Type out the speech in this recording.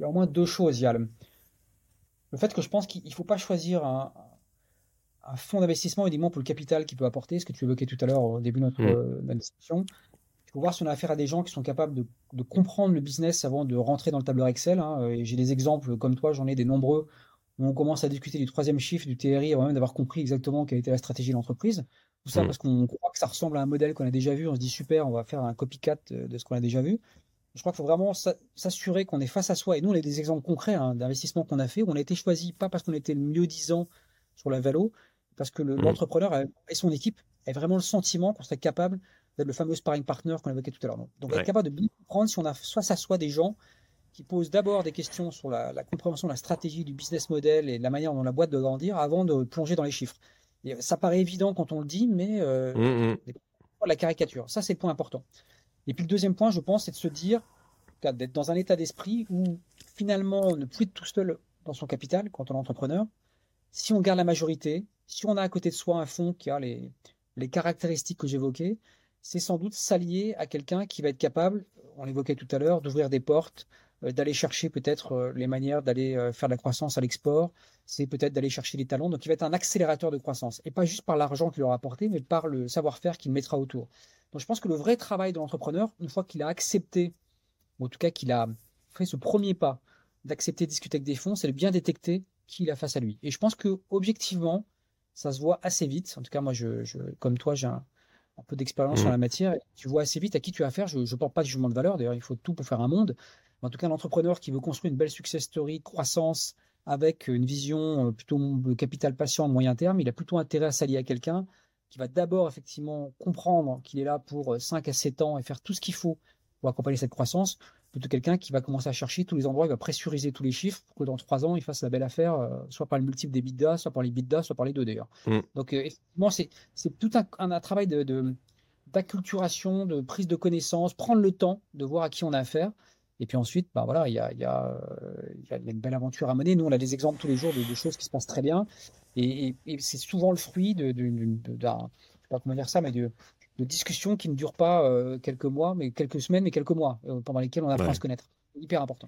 y a au moins deux choses. Il y a le, fait que je pense qu'il ne faut pas choisir un, fonds d'investissement uniquement pour le capital qu'il peut apporter, ce que tu évoquais tout à l'heure au début de notre, mmh. discussion. Il faut voir si on a affaire à des gens qui sont capables de, comprendre le business avant de rentrer dans le tableur Excel. Hein. J'ai des exemples comme toi, j'en ai des nombreux où on commence à discuter du troisième chiffre du TRI avant même d'avoir compris exactement quelle était la stratégie de l'entreprise. Tout ça mmh. parce qu'on croit que ça ressemble à un modèle qu'on a déjà vu. On se dit super, on va faire un copycat de ce qu'on a déjà vu. Je crois qu'il faut vraiment s'assurer qu'on est face à soi. Et nous, on a des exemples concrets hein, d'investissements qu'on a fait où on a été choisi pas parce qu'on était le mieux disant sur la valo, parce que mmh. l'entrepreneur et son équipe avaient vraiment le sentiment qu'on serait capable d'être le fameux sparring partner qu'on évoquait tout à l'heure. Donc, être capable de bien comprendre si on a soit ça soit des gens qui posent d'abord des questions sur la, compréhension de la stratégie du business model et la manière dont la boîte doit grandir avant de plonger dans les chiffres. ça paraît évident quand on le dit, mais euh, mmh, la caricature. Ça, c'est le point important. Et puis le deuxième point, je pense, c'est de se dire d'être dans un état d'esprit où finalement ne peut être tout seul dans son capital quand on est entrepreneur. Si on garde la majorité, si on a à côté de soi un fonds qui a les, les caractéristiques que j'évoquais, c'est sans doute s'allier à quelqu'un qui va être capable, on l'évoquait tout à l'heure, d'ouvrir des portes, euh, d'aller chercher peut-être euh, les manières d'aller euh, faire de la croissance à l'export, c'est peut-être d'aller chercher les talents. Donc il va être un accélérateur de croissance. Et pas juste par l'argent qu'il aura apporté, mais par le savoir-faire qu'il mettra autour. Donc je pense que le vrai travail de l'entrepreneur, une fois qu'il a accepté, ou en tout cas qu'il a fait ce premier pas d'accepter de discuter avec des fonds, c'est de bien détecter qui il a face à lui. Et je pense que objectivement, ça se voit assez vite. En tout cas, moi, je, comme toi, j'ai un, peu d'expérience mmh. sur la matière. Tu vois assez vite à qui tu as affaire. Je ne porte pas de jugement de valeur. D'ailleurs, il faut tout pour faire un monde. Mais en tout cas, l'entrepreneur qui veut construire une belle success story, croissance, avec une vision euh, plutôt de capital patient à moyen terme, il a plutôt intérêt à s'allier à quelqu'un qui va d'abord effectivement comprendre qu'il est là pour 5 euh, à 7 ans et faire tout ce qu'il faut pour accompagner cette croissance, plutôt quelqu'un qui va commencer à chercher tous les endroits, il va pressuriser tous les chiffres pour que dans 3 ans, il fasse la belle affaire, euh, soit par le multiple des bidas, soit par les bidas, soit par les deux d'ailleurs. Mm. Donc euh, effectivement, c'est, tout un, travail de, d'acculturation, de prise de connaissance, prendre le temps de voir à qui on a affaire. Et puis ensuite, bah voilà, il y a, y, a, y a, une belle aventure à mener. Nous, on a des exemples tous les jours de, choses qui se passent très bien. Et, c'est souvent le fruit de, d'un, je sais pas comment dire ça, mais de, discussions qui ne durent pas euh, quelques mois, mais quelques semaines, mais quelques mois, euh, pendant lesquels on apprend à se connaître. Hyper important.